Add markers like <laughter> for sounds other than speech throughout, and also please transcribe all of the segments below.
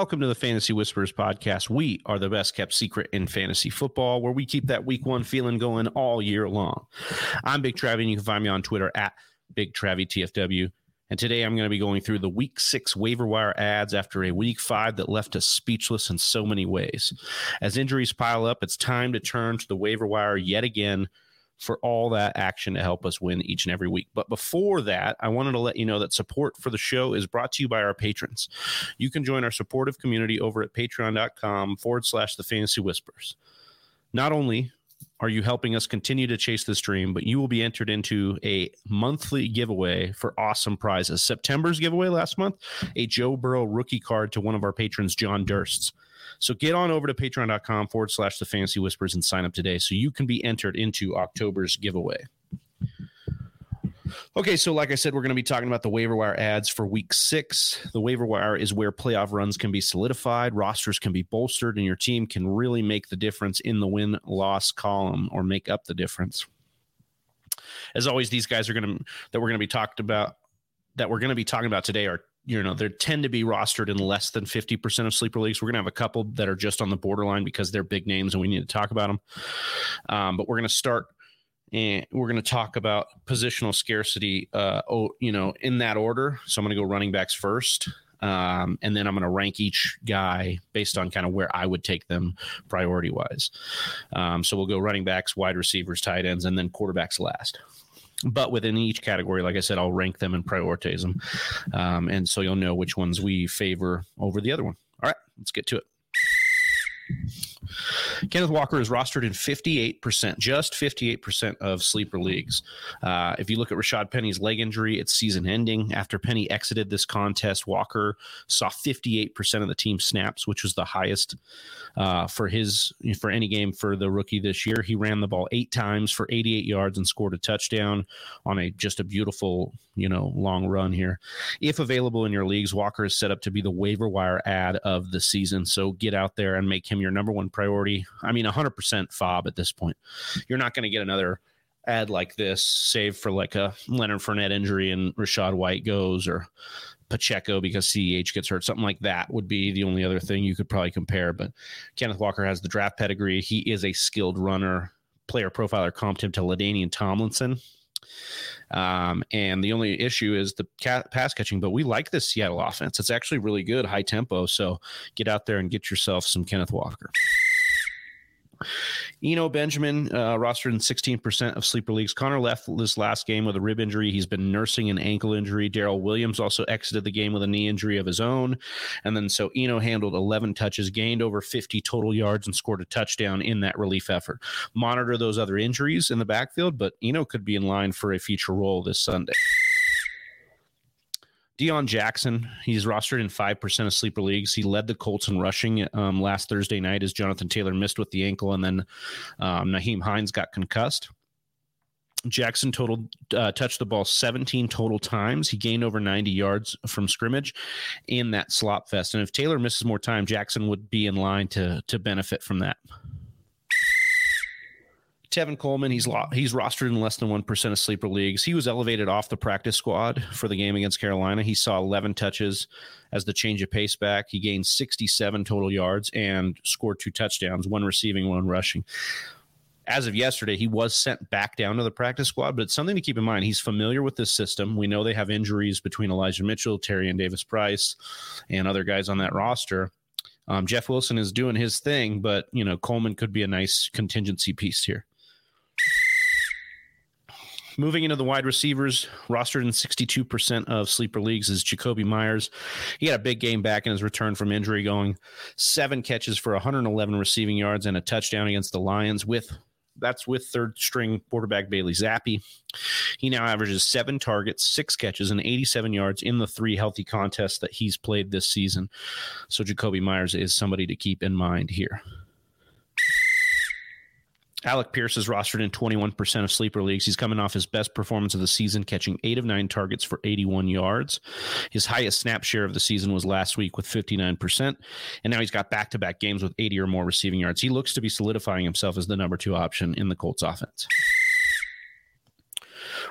Welcome to the Fantasy Whispers podcast. We are the best kept secret in fantasy football, where we keep that week one feeling going all year long. I'm Big Travie, and you can find me on Twitter at Big Travie TFW. And today I'm going to be going through the week six waiver wire ads after a week five that left us speechless in so many ways. As injuries pile up, it's time to turn to the waiver wire yet again for all that action to help us win each and every week. But before that, I wanted to let you know that support for the show is brought to you by our patrons. You can join our supportive community over at patreon.com forward slash the fantasy whispers. Not only are you helping us continue to chase this dream, but you will be entered into a monthly giveaway for awesome prizes. September's giveaway last month, a Joe Burrow rookie card to one of our patrons, John Durst. So get on over to patreon.com forward slash the fantasy whispers and sign up today so you can be entered into October's giveaway. Okay, so like I said, we're going to be talking about the waiver wire ads for week six. The waiver wire is where playoff runs can be solidified, rosters can be bolstered, and your team can really make the difference in the win loss column or make up the difference. As always, these guys are going to that we're going to be talked about that we're going to be talking about today are you know, they tend to be rostered in less than 50% of sleeper leagues. We're going to have a couple that are just on the borderline because they're big names and we need to talk about them. Um, but we're going to start and we're going to talk about positional scarcity, uh, oh, you know, in that order. So I'm going to go running backs first. Um, and then I'm going to rank each guy based on kind of where I would take them priority wise. Um, so we'll go running backs, wide receivers, tight ends, and then quarterbacks last but within each category, like I said, I'll rank them and prioritize them. Um, and so you'll know which ones we favor over the other one. All right, let's get to it. Kenneth Walker is rostered in 58%, just 58% of sleeper leagues. Uh, if you look at Rashad Penny's leg injury, it's season ending. After Penny exited this contest, Walker saw 58% of the team snaps, which was the highest uh, for his for any game for the rookie this year. He ran the ball eight times for 88 yards and scored a touchdown on a just a beautiful, you know, long run here. If available in your leagues, Walker is set up to be the waiver wire ad of the season. So get out there and make him your number one priority. I mean, 100% FAAB at this point. You're not going to get another ad like this, save for like a Leonard Fournette injury and Rachaad White goes or Pacheco because CEH gets hurt. Something like that would be the only other thing you could probably compare. But Kenneth Walker has the draft pedigree. He is a skilled runner, player profiler comped him to LaDainian Tomlinson. Um, and the only issue is the pass catching, but we like this Seattle offense. It's actually really good, high tempo. So get out there and get yourself some Kenneth Walker. Eno Benjamin uh, rostered in 16% of sleeper leagues. Conner left this last game with a rib injury. He's been nursing an ankle injury. Darrel Williams also exited the game with a knee injury of his own. And then so Eno handled 11 touches, gained over 50 total yards, and scored a touchdown in that relief effort. Monitor those other injuries in the backfield, but Eno could be in line for a future role this Sunday. Deon Jackson, he's rostered in 5% of sleeper leagues. He led the Colts in rushing um, last Thursday night as Jonathan Taylor missed with the ankle, and then um, Nyheim Hines got concussed. Jackson total uh, touched the ball 17 total times. He gained over 90 yards from scrimmage in that slop fest. And if Taylor misses more time, Jackson would be in line to to benefit from that. Tevin Coleman, he's lo- he's rostered in less than one percent of sleeper leagues. He was elevated off the practice squad for the game against Carolina. He saw 11 touches as the change of pace back. He gained 67 total yards and scored two touchdowns, one receiving, one rushing. As of yesterday, he was sent back down to the practice squad, but it's something to keep in mind. He's familiar with this system. We know they have injuries between Elijah Mitchell, Tyrion Davis-Price, and other guys on that roster. Um, Jeff Wilson is doing his thing, but you know Coleman could be a nice contingency piece here. Moving into the wide receivers, rostered in 62% of sleeper leagues is Jakobi Meyers. He had a big game back in his return from injury, going seven catches for 111 receiving yards and a touchdown against the Lions with that's with third string quarterback Bailey Zappe. He now averages seven targets, six catches, and 87 yards in the three healthy contests that he's played this season. So Jakobi Meyers is somebody to keep in mind here. Alec Pierce is rostered in 21% of sleeper leagues. He's coming off his best performance of the season, catching eight of nine targets for 81 yards. His highest snap share of the season was last week with 59%. And now he's got back to back games with 80 or more receiving yards. He looks to be solidifying himself as the number two option in the Colts offense.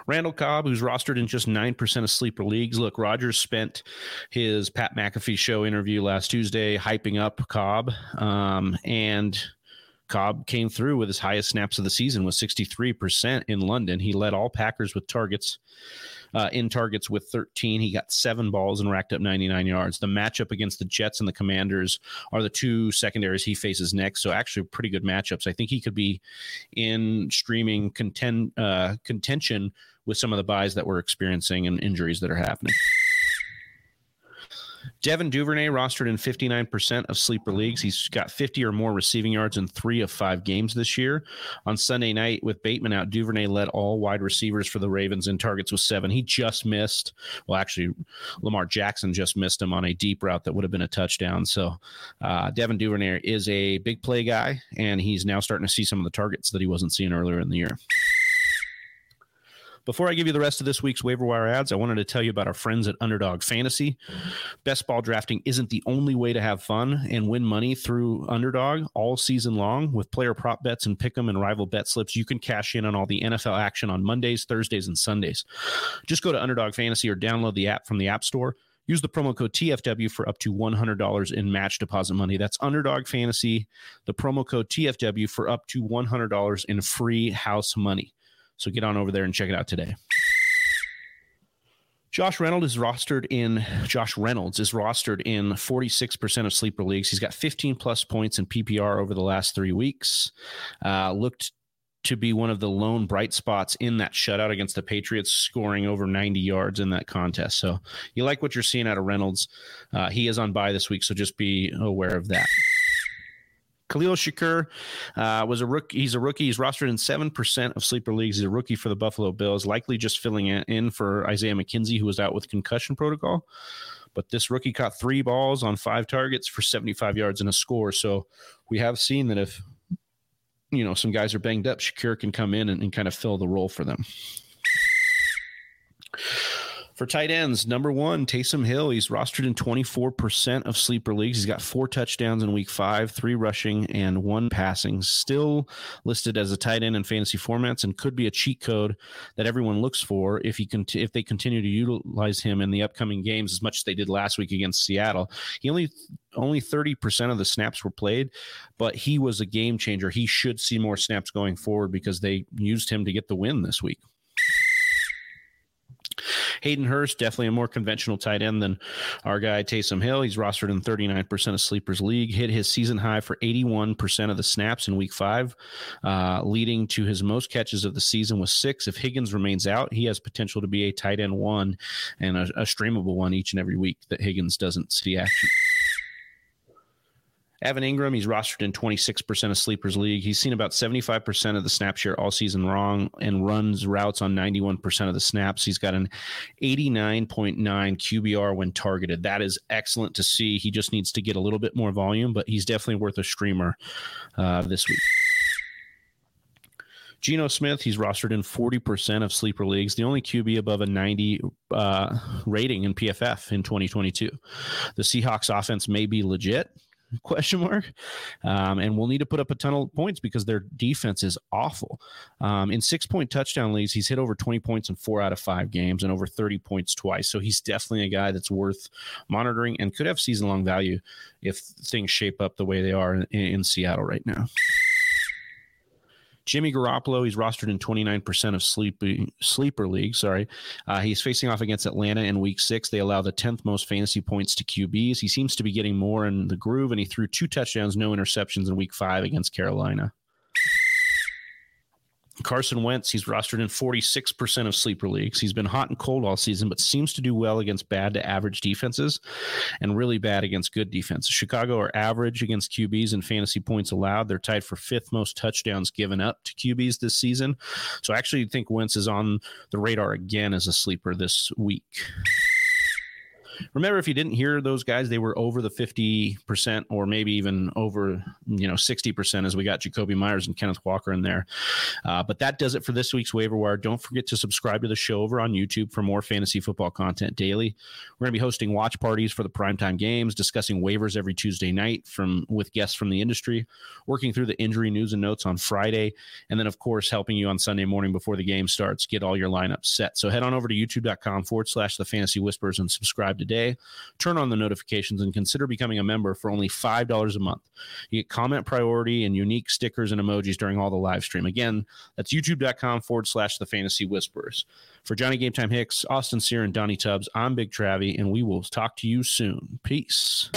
Randall Cobb, who's rostered in just 9% of sleeper leagues. Look, Rodgers spent his Pat McAfee show interview last Tuesday hyping up Cobb. Um, and Cobb came through with his highest snaps of the season with 63% in London. He led all Packers with targets uh, in targets with 13. He got seven balls and racked up 99 yards. The matchup against the Jets and the Commanders are the two secondaries he faces next. So actually, pretty good matchups. I think he could be in streaming contend, uh, contention with some of the buys that we're experiencing and injuries that are happening. Devin Duvernay rostered in 59% of sleeper leagues. He's got 50 or more receiving yards in three of five games this year. On Sunday night, with Bateman out, Duvernay led all wide receivers for the Ravens in targets with seven. He just missed, well, actually, Lamar Jackson just missed him on a deep route that would have been a touchdown. So uh, Devin Duvernay is a big play guy, and he's now starting to see some of the targets that he wasn't seeing earlier in the year. Before I give you the rest of this week's waiver wire ads, I wanted to tell you about our friends at Underdog Fantasy. Best ball drafting isn't the only way to have fun and win money through Underdog all season long with player prop bets and pick 'em and rival bet slips. You can cash in on all the NFL action on Mondays, Thursdays, and Sundays. Just go to Underdog Fantasy or download the app from the App Store. Use the promo code TFW for up to $100 in match deposit money. That's Underdog Fantasy, the promo code TFW for up to $100 in free house money. So get on over there and check it out today. Josh Reynolds is rostered in Josh Reynolds is rostered in 46% of sleeper leagues. He's got 15 plus points in PPR over the last three weeks. Uh, looked to be one of the lone bright spots in that shutout against the Patriots, scoring over 90 yards in that contest. So you like what you're seeing out of Reynolds. Uh, he is on bye this week, so just be aware of that. Khalil Shakir uh, was a rookie. He's a rookie. He's rostered in seven percent of sleeper leagues. He's a rookie for the Buffalo Bills, likely just filling in for Isaiah McKenzie, who was out with concussion protocol. But this rookie caught three balls on five targets for 75 yards and a score. So we have seen that if you know some guys are banged up, Shakir can come in and, and kind of fill the role for them. For tight ends, number one, Taysom Hill. He's rostered in 24% of sleeper leagues. He's got four touchdowns in week five, three rushing, and one passing. Still listed as a tight end in fantasy formats and could be a cheat code that everyone looks for if he can if they continue to utilize him in the upcoming games as much as they did last week against Seattle. He only only 30% of the snaps were played, but he was a game changer. He should see more snaps going forward because they used him to get the win this week. Hayden Hurst, definitely a more conventional tight end than our guy Taysom Hill. He's rostered in 39% of Sleepers League, hit his season high for 81% of the snaps in week five, uh, leading to his most catches of the season with six. If Higgins remains out, he has potential to be a tight end one and a, a streamable one each and every week that Higgins doesn't see action. Evan Engram, he's rostered in 26% of Sleepers League. He's seen about 75% of the snap share all season long and runs routes on 91% of the snaps. He's got an 89.9 QBR when targeted. That is excellent to see. He just needs to get a little bit more volume, but he's definitely worth a streamer uh, this week. Geno Smith, he's rostered in 40% of sleeper leagues, the only QB above a 90 uh, rating in PFF in 2022. The Seahawks offense may be legit, <laughs> question mark. Um, and we'll need to put up a ton of points because their defense is awful. Um, in six point touchdown leagues he's hit over 20 points in four out of five games and over 30 points twice. So he's definitely a guy that's worth monitoring and could have season long value if things shape up the way they are in, in seattle right now Jimmy Garoppolo, he's rostered in 29% of sleepy, sleeper league. Sorry. Uh, he's facing off against Atlanta in week six. They allow the 10th most fantasy points to QBs. He seems to be getting more in the groove, and he threw two touchdowns, no interceptions in week five against Carolina. Carson Wentz, he's rostered in 46% of sleeper leagues. He's been hot and cold all season, but seems to do well against bad to average defenses and really bad against good defenses. Chicago are average against QBs and fantasy points allowed. They're tied for fifth most touchdowns given up to QBs this season. So I actually think Wentz is on the radar again as a sleeper this week. Remember, if you didn't hear those guys, they were over the 50% or maybe even over, you know, 60% as we got Jakobi Meyers and Kenneth Walker in there. Uh, but that does it for this week's waiver wire. Don't forget to subscribe to the show over on YouTube for more fantasy football content daily. We're going to be hosting watch parties for the primetime games, discussing waivers every Tuesday night from with guests from the industry, working through the injury news and notes on Friday, and then, of course, helping you on Sunday morning before the game starts, get all your lineups set. So head on over to youtube.com forward slash the fantasy whispers and subscribe today. Turn on the notifications and consider becoming a member for only $5 a month. You get comment priority and unique stickers and emojis during all the live stream. Again, that's youtube.com forward slash the fantasy whispers. For Johnny Game Time Hicks, Austin Sear, and Donnie Tubbs, I'm Big Travie, and we will talk to you soon. Peace.